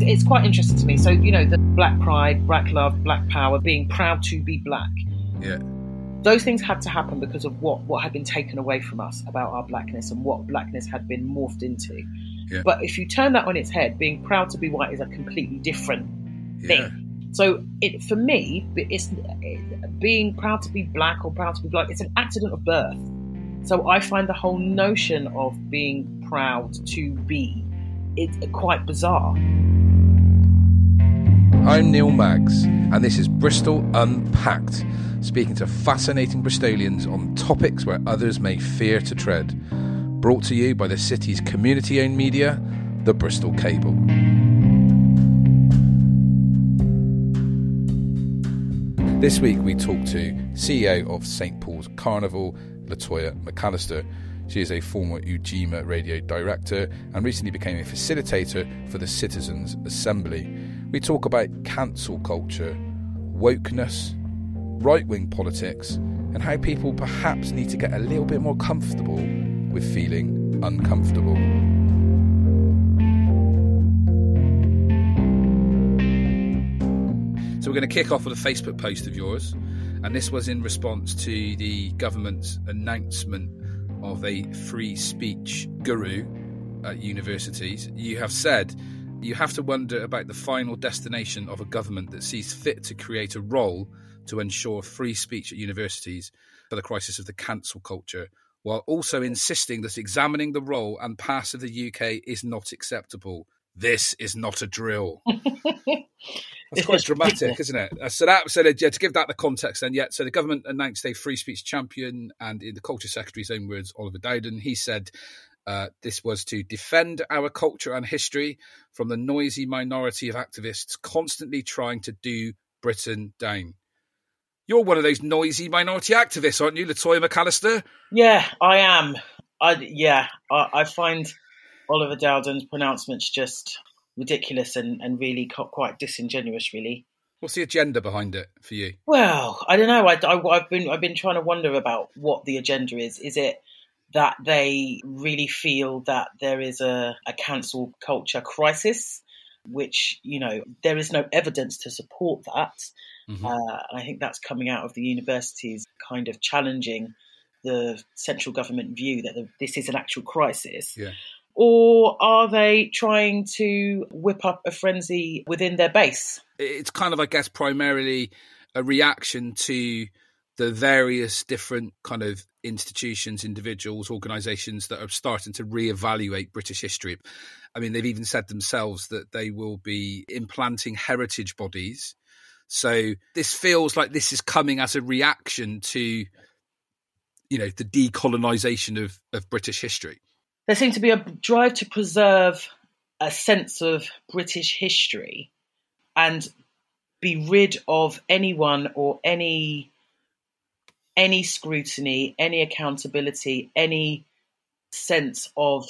It's quite interesting to me. So, you know, the black pride, black love, black power, being proud to be black. Yeah. Those things had to happen because of what, what had been taken away from us about our blackness and what blackness had been morphed into. Yeah. But if you turn that on its head, being proud to be white is a completely different thing. Yeah. So it for me, it's being proud to be black or proud to be black. It's an accident of birth. So I find the whole notion of being proud to be it's quite bizarre. I'm Neil Maggs, and this is Bristol Unpacked, speaking to fascinating Bristolians on topics where others may fear to tread. Brought to you by the city's community owned media, the Bristol Cable. This week we talk to CEO of St Paul's Carnival, Latoya McAllister. She is a former Ujima radio director and recently became a facilitator for the Citizens Assembly. We talk about cancel culture, wokeness, right wing politics, and how people perhaps need to get a little bit more comfortable with feeling uncomfortable. So we're going to kick off with a Facebook post of yours, and this was in response to the government's announcement of a free speech guru at universities. You have said you have to wonder about the final destination of a government that sees fit to create a role to ensure free speech at universities for the crisis of the cancel culture, while also insisting that examining the role and past of the UK is not acceptable. This is not a drill. That's quite dramatic, isn't it? Uh, So that, so yeah, to give that the context, then, yeah. So the government announced a free speech champion, and in the culture secretary's own words, Oliver Dowden, he said uh, this was to defend our culture and history from the noisy minority of activists constantly trying to do Britain down. You're one of those noisy minority activists, aren't you, Latoya McAllister? Yeah, I am. I yeah, I, I find Oliver Dowden's pronouncements just ridiculous and, and really quite disingenuous, really. What's the agenda behind it for you? Well, I don't know. I, I, have been I've been trying to wonder about what the agenda is. Is it that they really feel that there is a, a cancel culture crisis, which you know there is no evidence to support that. Mhm. Uh, I think that's coming out of the universities kind of challenging the central government view that the, this is an actual crisis. Yeah. Or are they trying to whip up a frenzy within their base? it's kind of, I guess, primarily a reaction to the various different kind of institutions, individuals, organisations that are starting to reevaluate British history. I mean, they've even said themselves that they will be implanting heritage bodies. So this feels like this is coming as a reaction to, you know, the decolonisation of, of British history. there seems to be a drive to preserve a sense of British history and be rid of anyone or any any scrutiny, any accountability, any sense of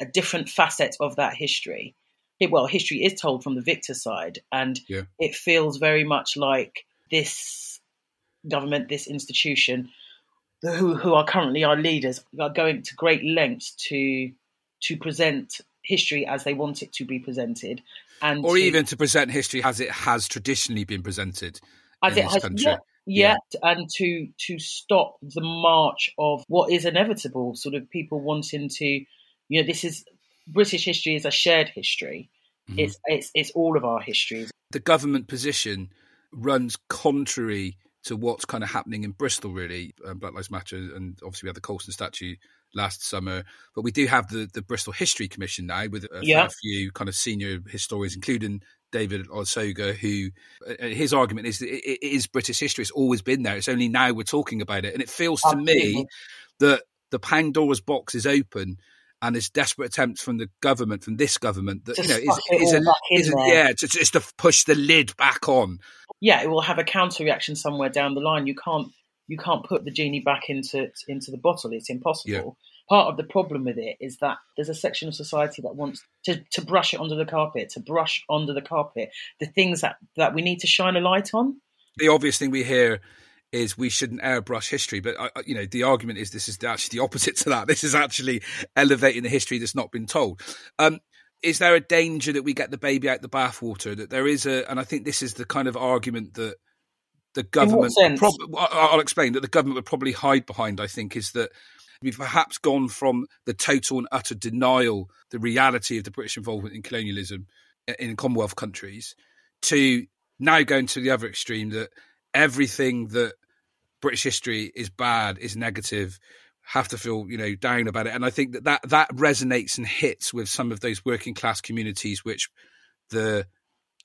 a different facet of that history. It, well, history is told from the victor side, and Yeah. it feels very much like this government, this institution, the- who who are currently our leaders are going to great lengths to to present history as they want it to be presented, and Or to- even to present history as it has traditionally been presented. as in it this has country. Yeah, yeah, and to to stop the march of what is inevitable, sort of people wanting to, you know, this is British history is a shared history. Mhm. It's it's it's all of our histories. the government position runs contrary to what's kind of happening in Bristol, really. Um, Black Lives Matter, and obviously we had the Colston statue last summer, but we do have the, the Bristol History Commission now with a Yeah. fair few kind of senior historians, including David Olusoga, who uh, his argument is that it, it is British history. It's always been there. It's only now we're talking about it, and it feels to me that the Pandora's box is open. And there's desperate attempts from the government, from this government, that To you know is, is a, is a- yeah, to, just to push the lid back on. Yeah, it will have a counter reaction somewhere down the line. You can't you can't put the genie back into into the bottle. It's impossible. Part of the problem with it is that there's a section of society that wants to, to brush it under the carpet, to brush under the carpet the things that, that we need to shine a light on. the obvious thing we hear is we shouldn't airbrush history, but I- I- you know the argument is this is actually the opposite to that. This is actually elevating the history that's not been told. Um, is there a danger that we get the baby out the bathwater? That there is a, and I think this is the kind of argument that the government. Prob- I'll explain that the government would probably hide behind. I think is that we've perhaps gone from the total and utter denial, the reality of the British involvement in colonialism in Commonwealth countries, to now going to the other extreme that everything that British history is bad, is negative, have to feel you know down about it. And I think that that, that resonates and hits with some of those working class communities, which the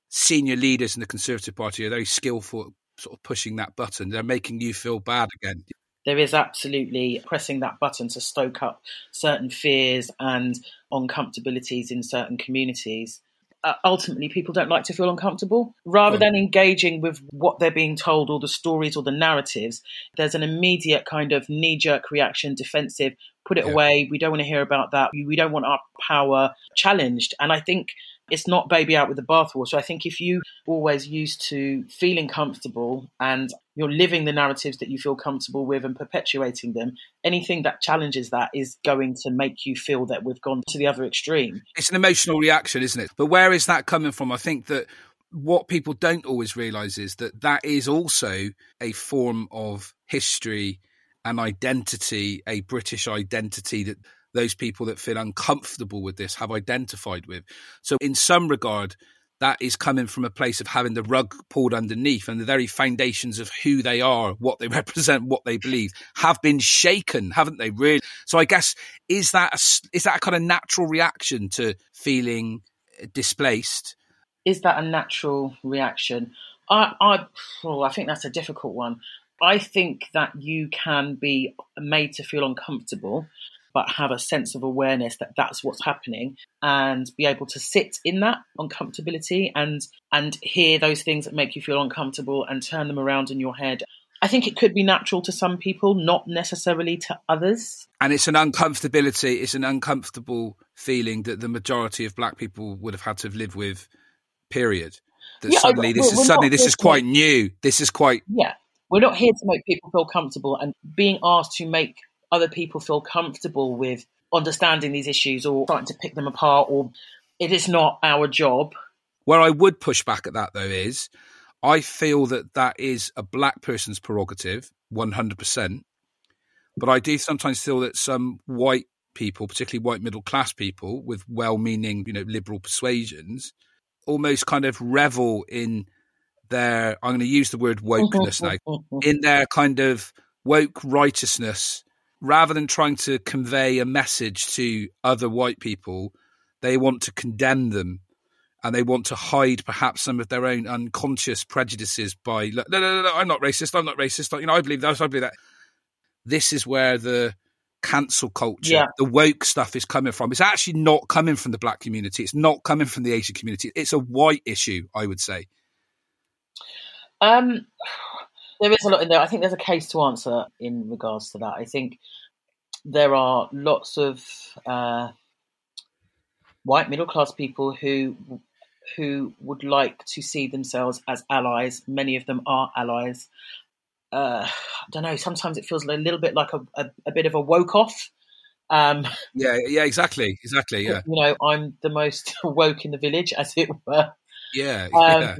senior leaders in the Conservative Party are very skillful sort of pushing that button. They're making you feel bad again. There is absolutely pressing that button to stoke up certain fears and uncomfortabilities in certain communities uh, ultimately people don't like to feel uncomfortable. Rather than engaging with what they're being told or the stories or the narratives, there's an immediate kind of knee jerk reaction, defensive, put it yeah. away. We don't want to hear about that. We don't want our power challenged. And I think it's not baby out with the bathwater. I think if you always used to feeling comfortable and you're living the narratives that you feel comfortable with and perpetuating them, anything that challenges that is going to make you feel that we've gone to the other extreme. It's an emotional reaction, isn't it? But where is that coming from? I think that what people don't always realize is that that is also a form of history an identity, a British identity that those people that feel uncomfortable with this have identified with. So, in some regard, that is coming from a place of having the rug pulled underneath and the very foundations of who they are, what they represent, what they believe have been shaken, haven't they? Really? So, I guess is that a, is that a kind of natural reaction to feeling uh, displaced? Is that a natural reaction? I I, oh, I think that's a difficult one. I think that you can be made to feel uncomfortable but have a sense of awareness that that's what's happening and be able to sit in that uncomfortability and and hear those things that make you feel uncomfortable and turn them around in your head I think it could be natural to some people, not necessarily to others. And it's an uncomfortability, it's an uncomfortable feeling that the majority of black people would have had to live with, period. That yeah, suddenly this is suddenly this is quite new. This is quite Yeah. We're not here to make people feel comfortable and being asked to make other people feel comfortable with understanding these issues or trying to pick them apart or it is not our job. Where I would push back at that though is I feel that that is a black person's prerogative 100%. But I do sometimes feel that some white people, particularly white middle class people with well meaning, you know, liberal persuasions, almost kind of revel in their, I'm going to use the word wokeness mm-hmm. now, mm-hmm. in their kind of woke righteousness rather than trying to convey a message to other white people, they want to condemn them and they want to hide perhaps some of their own unconscious prejudices by no, no, no, no, I'm not racist. I'm not racist. You know, I believe that. I believe that. This is where the cancel culture, yeah. the woke stuff is coming from. It's actually not coming from the black community. It's not coming from the Asian community. It's a white issue, I would say. Um, there is a lot in there. I think there's a case to answer in regards to that. I think there are lots of uh, white middle class people who who would like to see themselves as allies. Many of them are allies. Uh, I don't know. Sometimes it feels a little bit like a, a, a bit of a woke off. Um, yeah, yeah, exactly, exactly. Yeah, you know, I'm the most woke in the village, as it were. Yeah, um, yeah.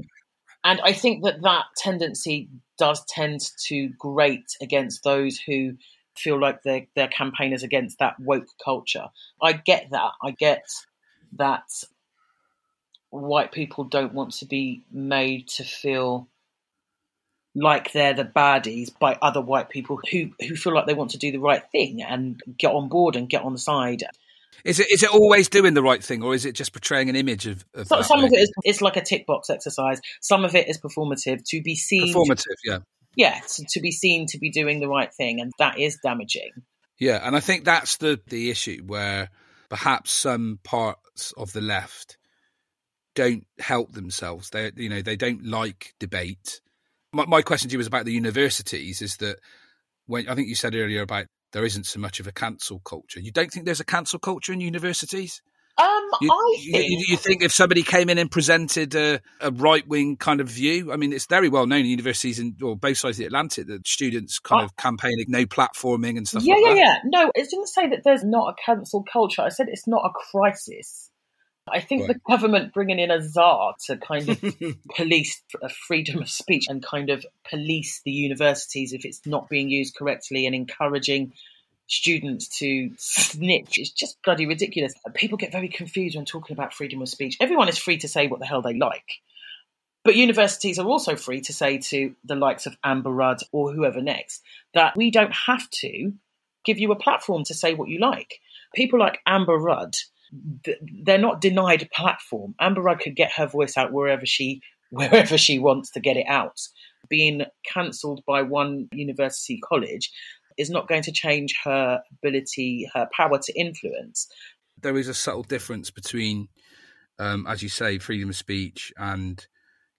And I think that that tendency does tend to grate against those who feel like they're, they're campaigners against that woke culture. I get that. I get that white people don't want to be made to feel like they're the baddies by other white people who, who feel like they want to do the right thing and get on board and get on the side. Is it is it always doing the right thing, or is it just portraying an image of? of so, some way? of it is it's like a tick box exercise. Some of it is performative to be seen. Performative, yeah yeah, to, to be seen to be doing the right thing, and that is damaging. Yeah, and I think that's the the issue where perhaps some parts of the left don't help themselves. They you know they don't like debate. My, my question to you was about the universities. Is that when I think you said earlier about there isn't so much of a cancel culture. You don't think there's a cancel culture in universities? Um, you, I think... You, you, think if somebody came in and presented a, a right wing kind of view, I mean, it's very well known in universities in or both sides of the Atlantic that students kind of campaigning no platforming and stuff. Yeah, like yeah, that. yeah. No, it didn't say that there's not a cancel culture. I said it's not a crisis. I think Right. the government bringing in a czar to kind of police f- uh, freedom of speech and kind of police the universities if it's not being used correctly and encouraging students to snitch is just bloody ridiculous. Uh, people get very confused when talking about freedom of speech. Everyone is free to say what the hell they like. But universities are also free to say to the likes of Amber Rudd or whoever next that we don't have to give you a platform to say what you like. People like Amber Rudd, they're not denied a platform. Amber Rudd could get her voice out wherever she wherever she wants to get it out. Being cancelled by one university college is not going to change her ability, her power to influence. there is a subtle difference between, um, as you say, freedom of speech and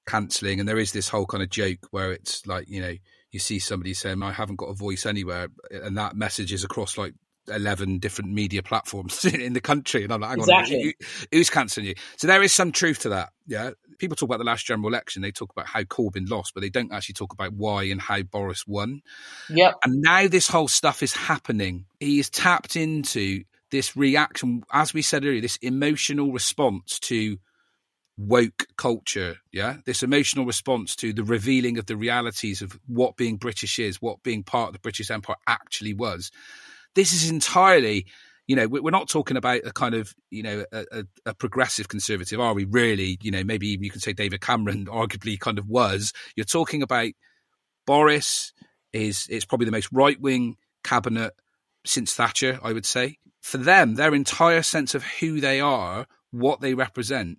cancelling. And there is this whole kind of joke where it's like, you know, you see somebody saying, I haven't got a voice anywhere. And that message is across like 11 different media platforms in the country. And I'm like, hang on, Exactly. who- who's cancelling you? So there is some truth to that. Yeah. People talk about the last general election. They talk about how Corbyn lost, but they don't actually talk about why and how Boris won. Yep. And now this whole stuff is happening. He is tapped into this reaction, as we said earlier, this emotional response to woke culture. Yeah. This emotional response to the revealing of the realities of what being British is, what being part of the British Empire actually was. This is entirely. You know, we- we're not talking about a kind of, you know, a, a, progressive conservative, are we? Really, you know, maybe even you could say David Cameron arguably kind of was. You're talking about Boris is it's probably the most right wing cabinet since Thatcher, I would say. For them, their entire sense of who they are, what they represent,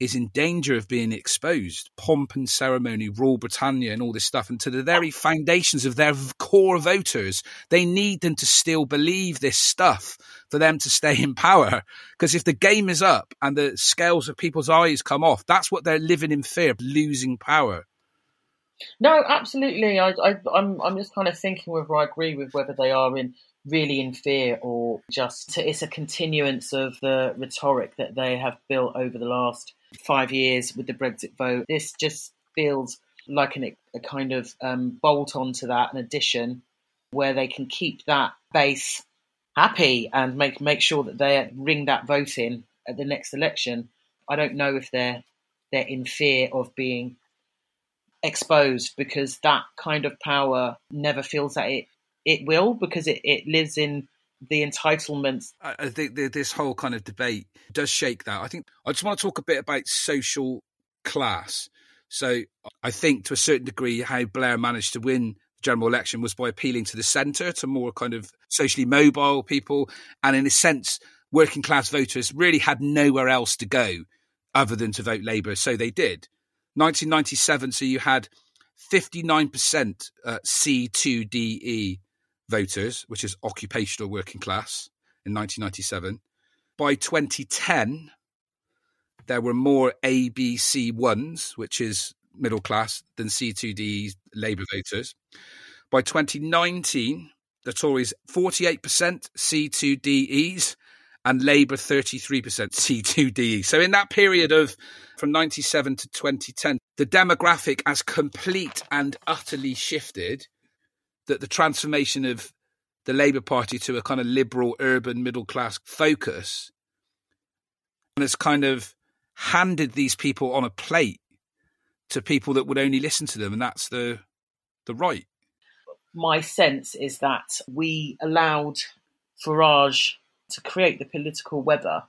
is in danger of being exposed. Pomp and ceremony, Rule Britannia, and all this stuff. And to the very foundations of their core voters, they need them to still believe this stuff for them to stay in power. Because if the game is up and the scales of people's eyes come off, that's what they're living in fear of losing power. No, absolutely. I, I, I'm, I'm just kind of thinking whether I agree with whether they are in really in fear or just it's a continuance of the rhetoric that they have built over the last five years with the Brexit vote. This just feels like an, a kind of um, bolt onto that, an addition where they can keep that base happy and make make sure that they ring that vote in at the next election. I don't know if they're they're in fear of being exposed because that kind of power never feels that it it will because it, it lives in the entitlements I think this whole kind of debate does shake that. I think I just want to talk a bit about social class. So I think to a certain degree, how Blair managed to win the general election was by appealing to the centre, to more kind of socially mobile people, and in a sense, working class voters really had nowhere else to go other than to vote Labour. So they did. 1997, so you had 59% uh, C2DE voters, which is occupational working class, in 1997. By 2010, there were more ABC1s, which is middle class, than C2D Labour voters. By 2019, the Tories 48% C2DEs and Labour 33% C2DE. So in that period of from 97 to 2010, the demographic has complete and utterly shifted that the transformation of the Labour Party to a kind of liberal, urban, middle class focus and has kind of handed these people on a plate to people that would only listen to them, and that's the the right. my sense is that we allowed Farage to create the political weather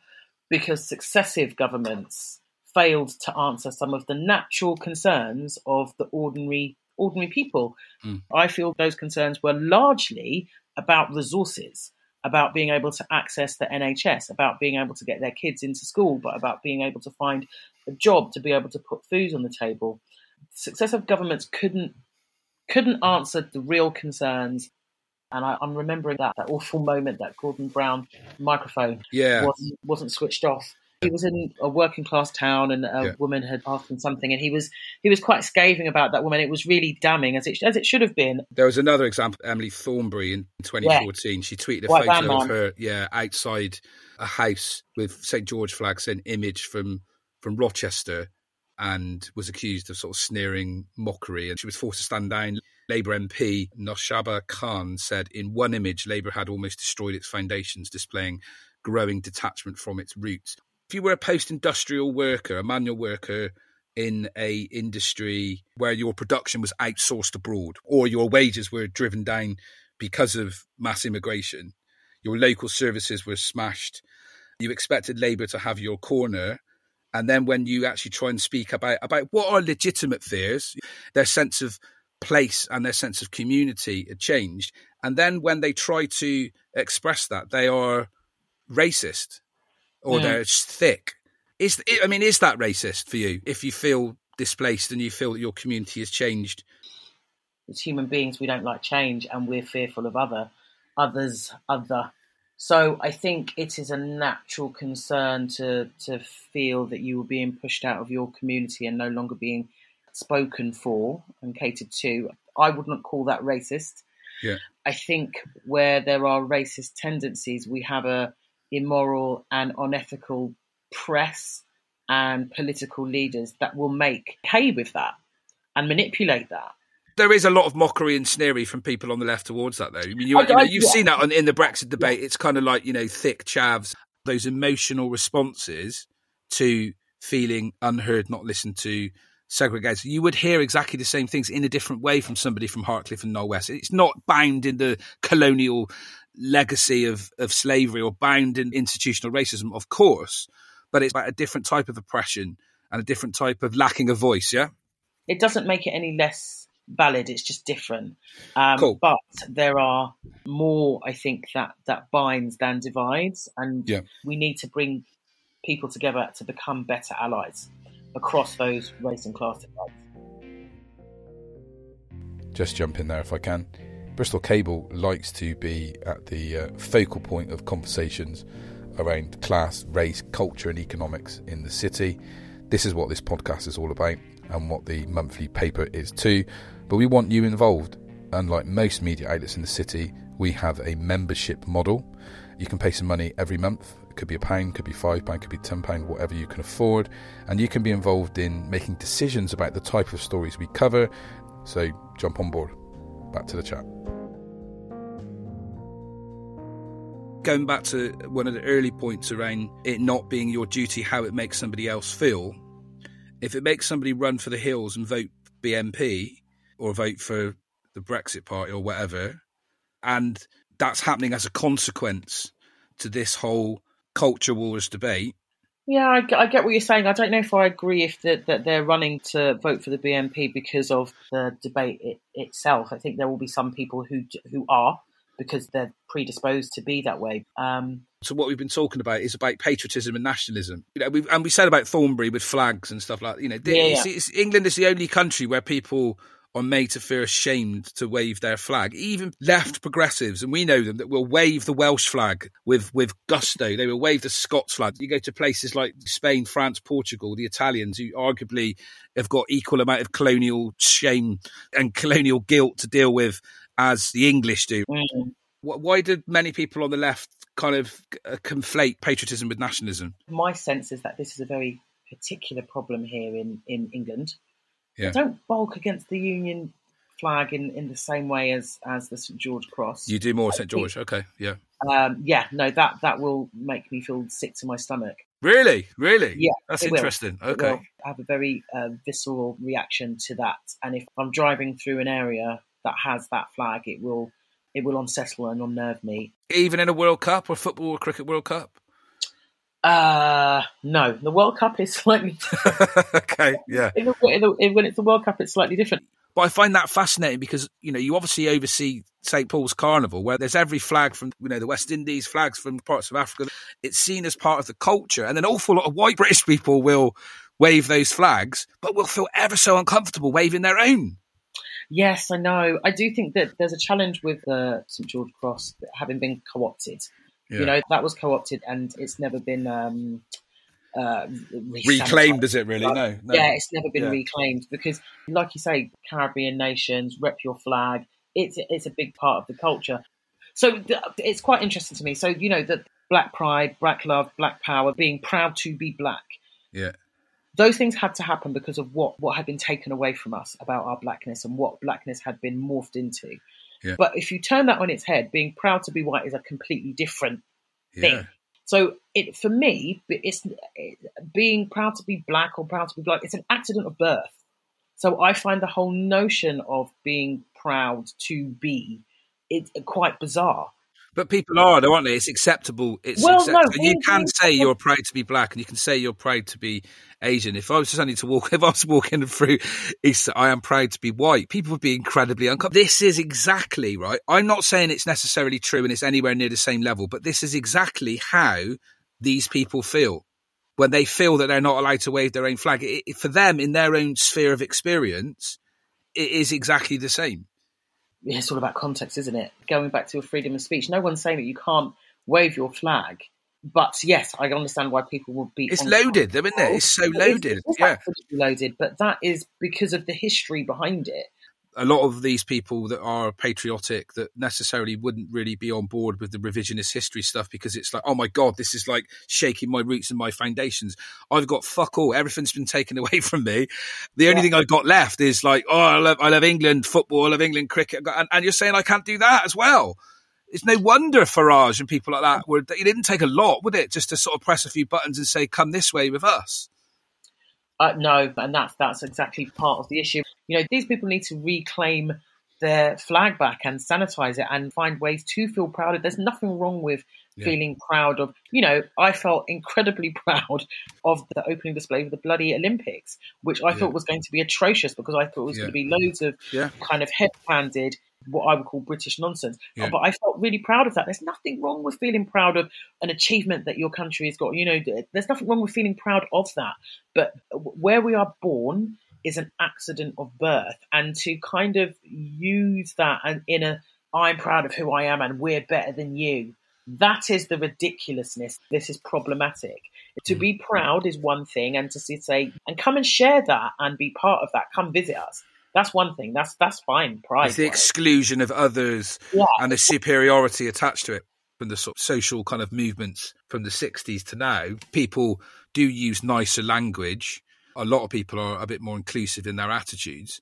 because successive governments failed to answer some of the natural concerns of the ordinary ordinary people. Mm. I feel those concerns were largely about resources, about being able to access the NHS, about being able to get their kids into school, but about being able to find a job to be able to put food on the table. Successive governments couldn't couldn't answer the real concerns. And I, I'm remembering that, that awful moment that Gordon Brown microphone Yeah, wasn't, wasn't switched off. He was in a working class town, and a Yeah. woman had asked him something, and he was he was quite scathing about that woman. It was really damning, as it as it should have been. there was another example. Emily Thornberry in 2014. She tweeted a White photo of her, yeah, outside a house with St George flags, an image from from Rochester, and was accused of sort of sneering mockery. And she was forced to stand down. Labour MP Noshaba Khan said, "In one image, Labour had almost destroyed its foundations, displaying growing detachment from its roots." If you were a post-industrial worker, a manual worker in a industry where your production was outsourced abroad or your wages were driven down because of mass immigration, your local services were smashed, you expected Labour to have your corner. And then when you actually try and speak about, about what are legitimate fears, their sense of place and their sense of community had changed. And then when they try to express that, they are racist or mm. Yeah. they're thick. Is I mean, is that racist for you? If you feel displaced and you feel that your community has changed, as human beings we don't like change and we're fearful of other others other so i think it is a natural concern to to feel that you are being pushed out of your community and no longer being spoken for and catered to i wouldn't call that racist Yeah. i think where there are racist tendencies we have a immoral and unethical press and political leaders that will make hay with that and manipulate that there is a lot of mockery and sneery from people on the left towards that, though. I mean, you, I, you know, you've yeah. seen that on, in the Brexit debate. It's kind of like you know, thick chavs, those emotional responses to feeling unheard, not listened to, segregated. You would hear exactly the same things in a different way from somebody from Hartcliffe and Knowle West. It's not bound in the colonial legacy of, of slavery or bound in institutional racism, of course, but it's about a different type of oppression and a different type of lacking a voice. Yeah. it doesn't make it any less valid. It's just different. Um, Cool. But there are more, I think, that that binds than divides, and Yeah. we need to bring people together to become better allies across those race and class divides. just jump in there if I can. Bristol Cable likes to be at the uh, focal point of conversations around class, race, culture, and economics in the city. This is what this podcast is all about and what the monthly paper is too. But we want you involved. Unlike most media outlets in the city, we have a membership model. You can pay some money every month. It could be a pound, could be five pound, could be ten pound, whatever you can afford. And you can be involved in making decisions about the type of stories we cover. So jump on board. Back to the chat. Going back to one of the early points around it not being your duty how it makes somebody else feel, if it makes somebody run for the hills and vote BNP or vote for the Brexit Party or whatever, and that's happening as a consequence to this whole culture wars debate, Yeah, I, get- I get what you're saying. I don't know if I agree if that, that they're running to vote for the BNP because of the debate it, itself. I think there will be some people who who are because they're predisposed to be that way. Um, So what we've been talking about is about patriotism and nationalism. You know, and we said about Thornberry with flags and stuff like that. You know, the- Yeah, see, it's- England is the only country where people are made to feel ashamed to wave their flag. Even left progressives, and we know them, that will wave the Welsh flag with with gusto. They will wave the Scots flag. You go to places like Spain, France, Portugal, the Italians, who arguably have got equal amount of colonial shame and colonial guilt to deal with as the English do. mm. Why did many people on the left kind of uh, conflate patriotism with nationalism? my sense is that this is a very particular problem here in, in England. Yeah. Don't bulk against the Union flag in, in the same way as, as the St George Cross. You do more St George, okay? Yeah. Um, yeah, no, that that will make me feel sick to my stomach. Really, really. Yeah, that's will. interesting. It Okay. I have a very uh, visceral reaction to that, and if I'm driving through an area that has that flag, it will it will unsettle and unnerve me. Even in a World Cup or football or cricket World Cup. Uh no, the World Cup is slightly okay, yeah. in the, in the, when it's the World Cup, it's slightly different. But I find that fascinating because you know you obviously oversee St Paul's Carnival, where there's every flag from you know the West Indies, flags from parts of Africa. It's seen as part of the culture, and an awful lot of white British people will wave those flags, but will feel ever so uncomfortable waving their own. Yes, I know. I do think that there's a challenge with the St George Cross having been co-opted. Yeah. You know, that was co-opted, and it's never been um, uh, Reclaimed, is it really? No, no. Yeah, it's never been Yeah. reclaimed because, like you say, Caribbean nations rep your flag. It's it's a big part of the culture. So th- it's quite interesting to me. So you know that Black Pride, Black Love, Black Power, being proud to be black. Yeah. Those things had to happen because of what what had been taken away from us about our blackness and what blackness had been morphed into. Yeah. But if you turn that on its head, being proud to be white is a completely different Yeah. thing. So it for me, it's being proud to be black or proud to be black. It's an accident of birth. So I find the whole notion of being proud to be it quite bizarre. But people are, though, aren't they? It's acceptable. It's Well, acceptable. no, you can say you're proud to be black, and you can say you're proud to be Asian. If I was just only to walk, if I was walking through East, I am proud to be white. People would be incredibly uncomfortable. This is exactly right. I'm not saying it's necessarily true and it's anywhere near the same level, but this is exactly how these people feel when they feel that they're not allowed to wave their own flag. It- for them, in their own sphere of experience, it is exactly the same. It's all about context, isn't it? Going back to your freedom of speech, no one's saying that you can't wave your flag. But yes, I understand why people would be. It's loaded, though, isn't it? It's so loaded. It is Yeah. loaded, but that is because of the history behind it. A lot of these people that are patriotic that necessarily wouldn't really be on board with the revisionist history stuff because it's like, oh my god, this is like shaking my roots and my foundations. I've got fuck all. Everything's been taken away from me. The only Yeah. thing I've got left is like, oh, I love, I love England football, I love England cricket, and, and you're saying I can't do that as well. It's no wonder Farage and people like that were. It didn't take a lot, would it, just to sort of press a few buttons and say, "Come this way with us." Uh, no, and that's that's exactly part of the issue. You know, these people need to reclaim their flag back and sanitize it and find ways to feel proud. of There's nothing wrong with Yeah. feeling proud of. You know, I felt incredibly proud of the opening display of the bloody Olympics, which I Yeah. thought was going to be atrocious because I thought it was Yeah. going to be loads of kind of head-handed, what I would call British nonsense. But I felt really proud of that. There's nothing wrong with feeling proud of an achievement that your country has got. You know, there's nothing wrong with feeling proud of that. But where we are born is an accident of birth, and to kind of use that and in a I'm proud of who I am and we're better than you. That is the ridiculousness. This is problematic. To be mm. proud is one thing, and to say and come and share that and be part of that. Come visit us. That's one thing. That's that's fine. Pride. It's the exclusion of others Yeah. and the superiority attached to it from the sort of social kind of movements from the 60s to now. People do use nicer language. A lot of people are a bit more inclusive in their attitudes.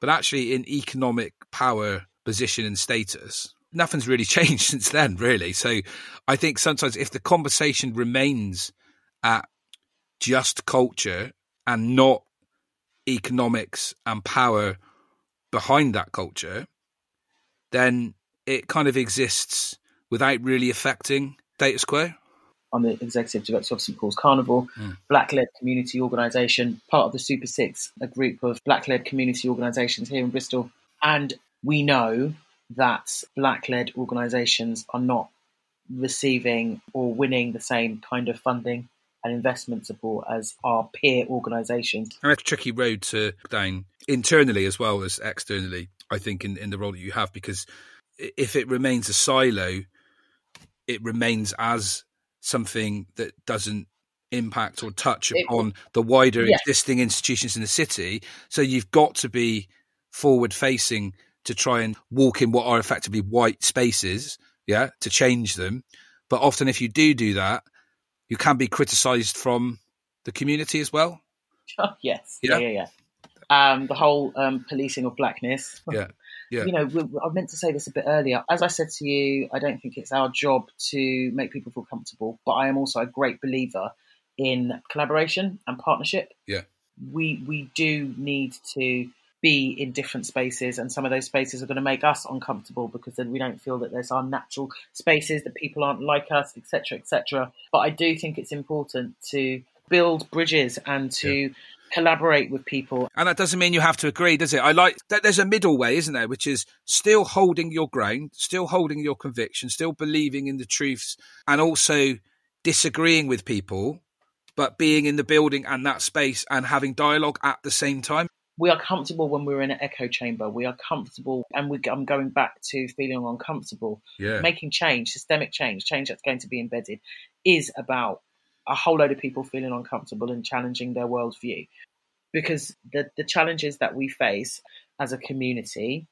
But actually, in economic power, position, and status, nothing's really changed since then, really. So I think sometimes if the conversation remains at just culture and not economics and power behind that culture, then it kind of exists without really affecting Data quo. I'm the executive director of St Paul's Carnival, Mm. black led community organisation, part of the Super Six, a group of black led community organisations here in Bristol. And we know that black led organisations are not receiving or winning the same kind of funding and investment support as our peer organisations. And it's a tricky road to down internally as well as externally, I think, in, in the role that you have, because if it remains a silo, it remains as something that doesn't impact or touch upon the wider Yes. existing institutions in the city. So you've got to be forward facing to try and walk in what are effectively white spaces, yeah, to change them. But often, if you do do that, you can be criticised from the community as well. yes, Yeah. yeah, yeah, yeah. Um, the whole um, policing of blackness. Yeah, yeah. You know, we, I meant to say this a bit earlier. As I said to you, I don't think it's our job to make people feel comfortable, but I am also a great believer in collaboration and partnership. Yeah. We we do need to be in different spaces, and some of those spaces are going to make us uncomfortable because then we don't feel that there's our natural spaces that people aren't like us, etc., etc. But I do think it's important to build bridges and to collaborate with people. And that doesn't mean you have to agree, does it? I like that there's a middle way, isn't there? Which is still holding your ground, still holding your conviction, still believing in the truths, and also disagreeing with people, but being in the building and that space and having dialogue at the same time. We are comfortable when we're in an echo chamber. We are comfortable, and we, I'm going back to feeling uncomfortable. Yeah. Making change, systemic change, change that's going to be embedded, is about a whole load of people feeling uncomfortable and challenging their worldview. Because the, the challenges that we face as a community,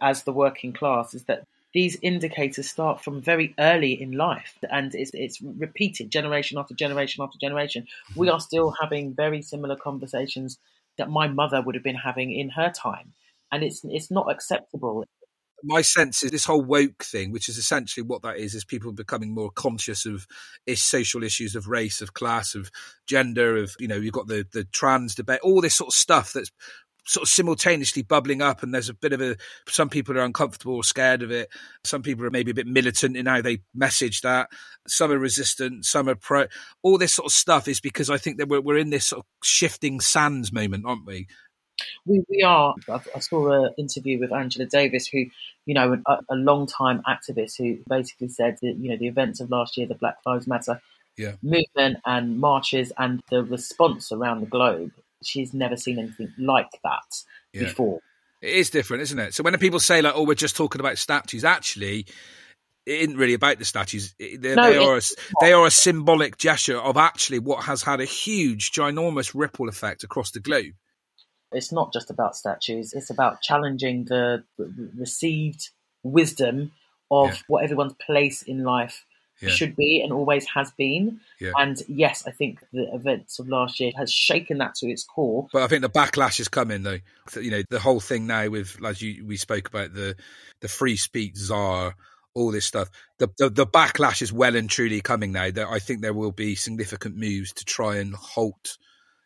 as the working class, is that these indicators start from very early in life and it's, it's repeated generation after generation after generation. We mm-hmm. are still having very similar conversations that my mother would have been having in her time. And it's it's not acceptable. my sense is this whole woke thing, which is essentially what that is, is people becoming more conscious of is social issues of race, of class, of gender, of you know, you've got the the trans debate, all this sort of stuff that's sort of simultaneously bubbling up and there's a bit of a some people are uncomfortable or scared of it some people are maybe a bit militant in how they message that some are resistant some are pro all this sort of stuff is because i think that we're, we're in this sort of shifting sands moment aren't we we, we are. I saw an interview with Angela Davis, who, you know, a, a long time activist who basically said that, you know, the events of last year, the Black Lives Matter yeah. movement and marches and the response around the globe she's never seen anything like that yeah. before. It is different, isn't it? So when people say like, "Oh, we're just talking about statues," actually, it isn't really about the statues. They, no, they are a, they are a symbolic gesture of actually what has had a huge, ginormous ripple effect across the globe. It's not just about statues; it's about challenging the received wisdom of yeah. what everyone's place in life yeah. should be and always has been. Yeah. And yes, I think the events of last year has shaken that to its core. But I think the backlash is coming though. You know, the whole thing now with as you we spoke about the the free speech czar, all this stuff. The, the, the backlash is well and truly coming now. That I think there will be significant moves to try and halt,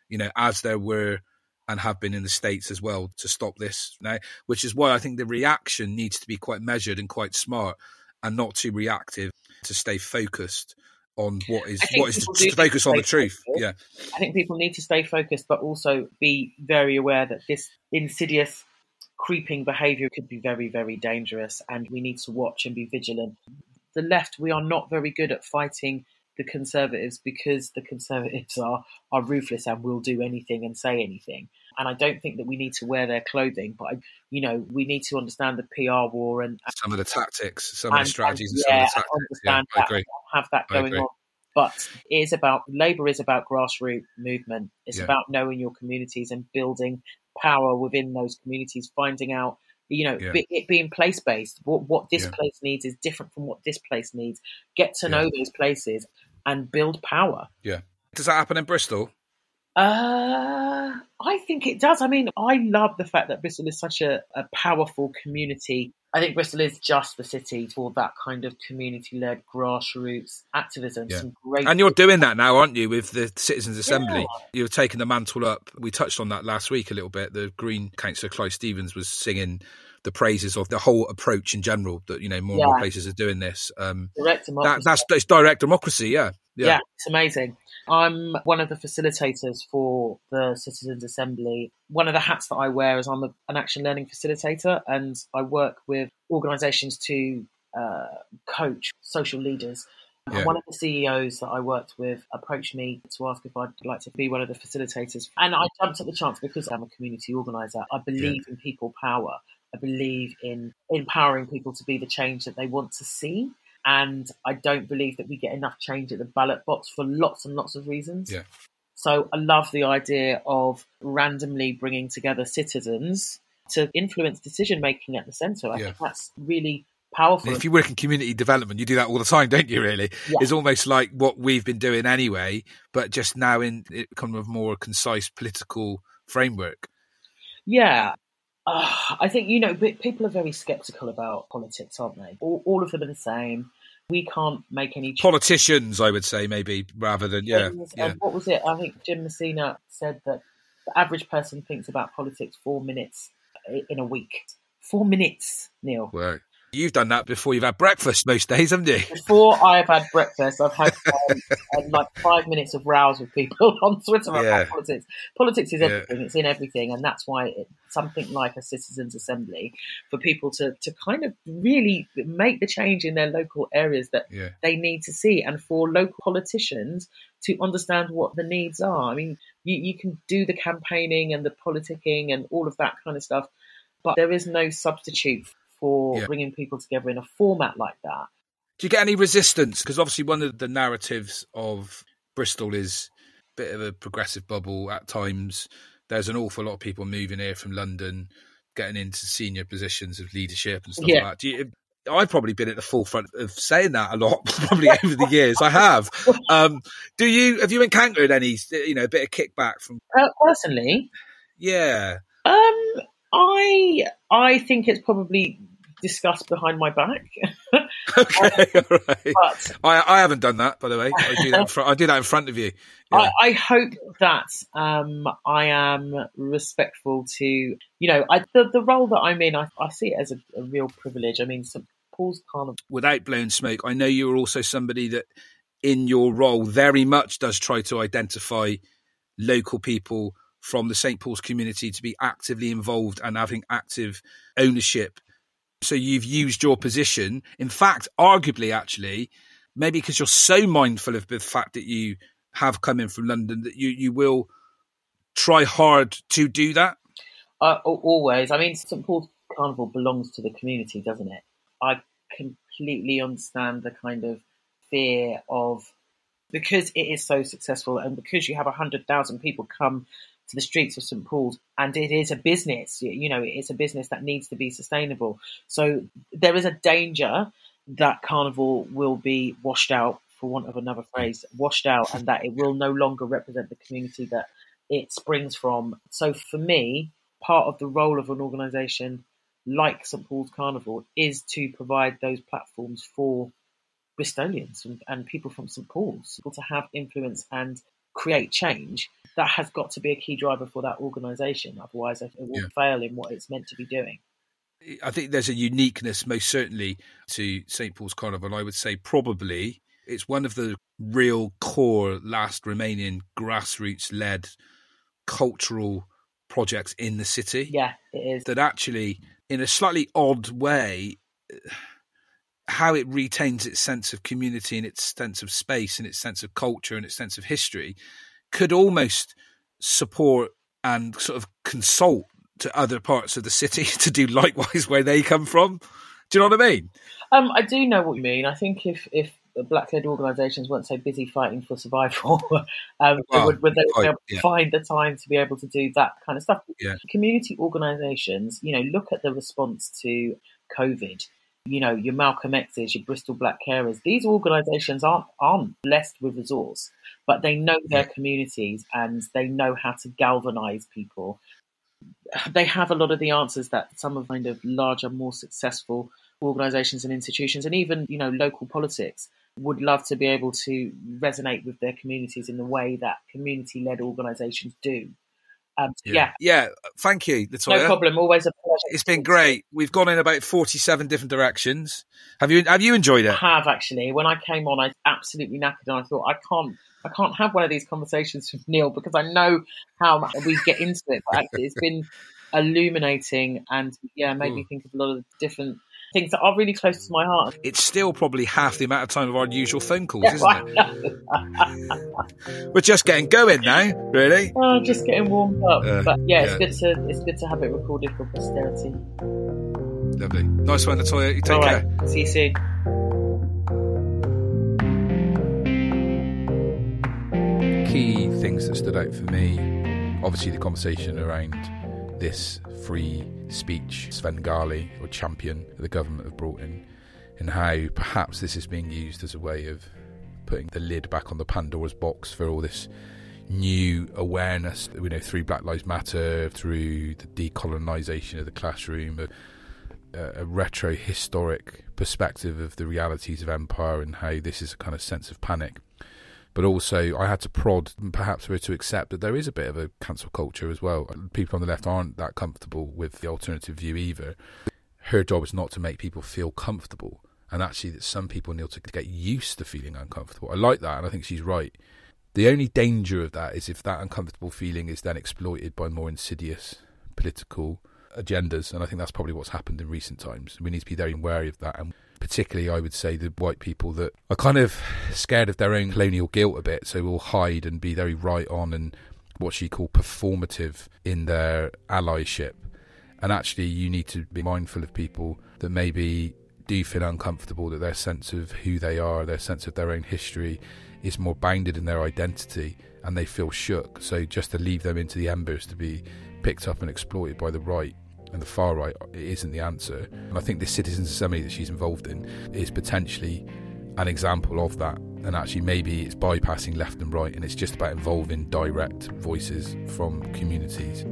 you know, as there were and have been in the states as well to stop this now. Which is why I think the reaction needs to be quite measured and quite smart and not too reactive to stay focused on what is what is to, to focus on the truth. Focused. Yeah, I think people need to stay focused, but also be very aware that this insidious, creeping behaviour could be very, very dangerous, and we need to watch and be vigilant. The left, we are not very good at fighting the conservatives because the conservatives are are ruthless and will do anything and say anything. And I don't think that we need to wear their clothing, but I, you know, we need to understand the PR war and, and some of the tactics, some and, of the strategies, and, and yeah, some of the tactics. Understand yeah, I agree. Have that going on. But it is about Labour is about grassroots movement. It's yeah. about knowing your communities and building power within those communities, finding out you know, yeah. it being place based. What what this yeah. place needs is different from what this place needs. Get to know those places and build power. Yeah. Does that happen in Bristol? Uh, I think it does. I mean, I love the fact that Bristol is such a, a powerful community. I think Bristol is just the city for that kind of community-led grassroots activism. Yeah. and you're doing that now, aren't you, with the Citizens Assembly? Yeah. You're taking the mantle up. We touched on that last week a little bit. The Green councillor Clive Stevens was singing the praises of the whole approach in general. That you know more yeah. and more places are doing this. Um, direct democracy. That, that's, that's direct democracy. Yeah. Yeah, yeah, it's amazing. I'm one of the facilitators for the Citizens Assembly. One of the hats that I wear is I'm a, an action learning facilitator, and I work with organisations to uh, coach social leaders. Yeah. One of the CEOs that I worked with approached me to ask if I'd like to be one of the facilitators. And I jumped at the chance because I'm a community organiser. I believe yeah. in people power. I believe in empowering people to be the change that they want to see. And I don't believe that we get enough change at the ballot box for lots and lots of reasons. Yeah. So I love the idea of randomly bringing together citizens to influence decision making at the centre. I yeah. think that's really powerful. if you work in community development, you do that all the time, don't you? Really, yeah. it's almost like what we've been doing anyway, but just now in kind of a more concise political framework. Yeah, uh, I think you know people are very skeptical about politics, aren't they? All, all of them are the same. We can't make any politicians. I would say maybe rather than yeah. yeah. what was it? I think Jim Messina said that the average person thinks about politics four minutes in a week. Four minutes, Neil. Right. You've done that before you've had breakfast most days, haven't you? Before I've had breakfast, I've had um, like five minutes of rows with people on Twitter about yeah. politics. Politics is everything; yeah. it's in everything, and that's why it, something like a citizens' assembly for people to to kind of really make the change in their local areas that yeah. they need to see, and for local politicians to understand what the needs are. I mean, you, you can do the campaigning and the politicking and all of that kind of stuff, but there is no substitute for yeah. bringing people together in a format like that. Do you get any resistance? Because obviously, one of the narratives of Bristol is a bit of a progressive bubble at times. There's an awful lot of people moving here from London, getting into senior positions of leadership and stuff yeah. like that. Do you, I've probably been at the forefront of saying that a lot, probably over the years. I have. Um, do you have you encountered any, you know, a bit of kickback from uh, personally? Yeah. Um, I I think it's probably discussed behind my back. okay, all right. But, I, I haven't done that, by the way. I do that in front, I do that in front of you. Yeah. I, I, hope that um, I am respectful to, you know, I, the, the role that I'm in, I, I see it as a, a real privilege. I mean, St. Paul's Carnival. Without blowing smoke, I know you're also somebody that in your role very much does try to identify local people from the St. Paul's community to be actively involved and having active ownership. So you've used your position. In fact, arguably, actually, maybe because you're so mindful of the fact that you have come in from London that you, you will try hard to do that? Uh, always. I mean, St. Paul's Carnival belongs to the community, doesn't it? I completely understand the kind of fear of because it is so successful and because you have 100,000 people come to the streets of St Paul's, and it is a business. You know, it's a business that needs to be sustainable. So there is a danger that Carnival will be washed out, for want of another phrase, washed out, and that it will no longer represent the community that it springs from. So for me, part of the role of an organisation like St Paul's Carnival is to provide those platforms for Bristolians and, and people from St Paul's to have influence and create change, that has got to be a key driver for that organisation. Otherwise, it will yeah. fail in what it's meant to be doing. I think there's a uniqueness, most certainly, to St Paul's Carnival. I would say probably it's one of the real core, last remaining grassroots led cultural projects in the city. Yeah, it is. That actually, in a slightly odd way, how it retains its sense of community and its sense of space and its sense of culture and its sense of history could almost support and sort of consult to other parts of the city to do likewise where they come from. Do you know what I mean? Um, I do know what you mean. I think if if black-led organisations weren't so busy fighting for survival, um, well, would, would, they quite, be able to yeah. find the time to be able to do that kind of stuff? Yeah. Community organisations, you know, look at the response to COVID you know, your Malcolm X's, your Bristol Black Carers, these organisations aren't aren't blessed with resource, but they know their communities and they know how to galvanise people. They have a lot of the answers that some of kind of larger, more successful organisations and institutions, and even you know local politics would love to be able to resonate with their communities in the way that community-led organisations do. Um, yeah. yeah. yeah, Thank you, Latoya. No problem. Always a pleasure. It's been great. We've gone in about forty-seven different directions. Have you Have you enjoyed it? I have actually. When I came on, I absolutely knackered, and I thought I can't. I can't have one of these conversations with Neil because I know how we get into it. But actually, it's been illuminating and yeah, made Ooh. me hmm. think of a lot of different things that are really close to my heart. It's still probably half the amount of time of our usual phone calls, isn't it? We're just getting going now, really. Oh, just getting warmed up. Uh, but yeah, it's good to it's good to have it recorded for posterity. Lovely, nice one, Latoya. You take All care. See you soon. Key things that stood out for me, obviously the conversation around this free speech Svengali or champion the government have brought in, and how perhaps this is being used as a way of putting the lid back on the Pandora's box for all this new awareness, you know, through Black Lives Matter, through the decolonisation of the classroom, a, a retro historic perspective of the realities of empire and how this is a kind of sense of panic but also I had to prod perhaps her to accept that there is a bit of a cancel culture as well. People on the left aren't that comfortable with the alternative view either. Her job is not to make people feel comfortable, and actually that some people need to get used to feeling uncomfortable. I like that, and I think she's right. The only danger of that is if that uncomfortable feeling is then exploited by more insidious political agendas, and I think that's probably what's happened in recent times. We need to be very wary of that, and particularly, I would say, the white people that are kind of scared of their own colonial guilt a bit, so will hide and be very right on and what she called performative in their allyship. And actually, you need to be mindful of people that maybe do feel uncomfortable, that their sense of who they are, their sense of their own history is more bounded in their identity and they feel shook. So just to leave them into the embers to be picked up and exploited by the right and the far right isn't the answer. And I think this citizens' assembly that she's involved in is potentially an example of that. And actually, maybe it's bypassing left and right, and it's just about involving direct voices from communities.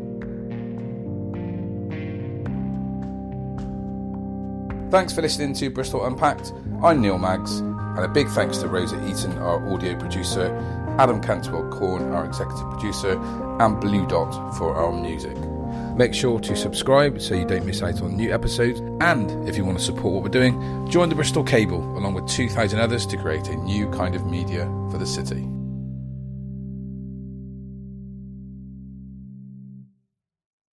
Thanks for listening to Bristol Unpacked. I'm Neil Maggs, and a big thanks to Rosa Eaton, our audio producer, Adam Cantwell Corn, our executive producer, and Blue Dot for our music. Make sure to subscribe so you don't miss out on new episodes. And if you want to support what we're doing, join the Bristol Cable along with 2,000 others to create a new kind of media for the city.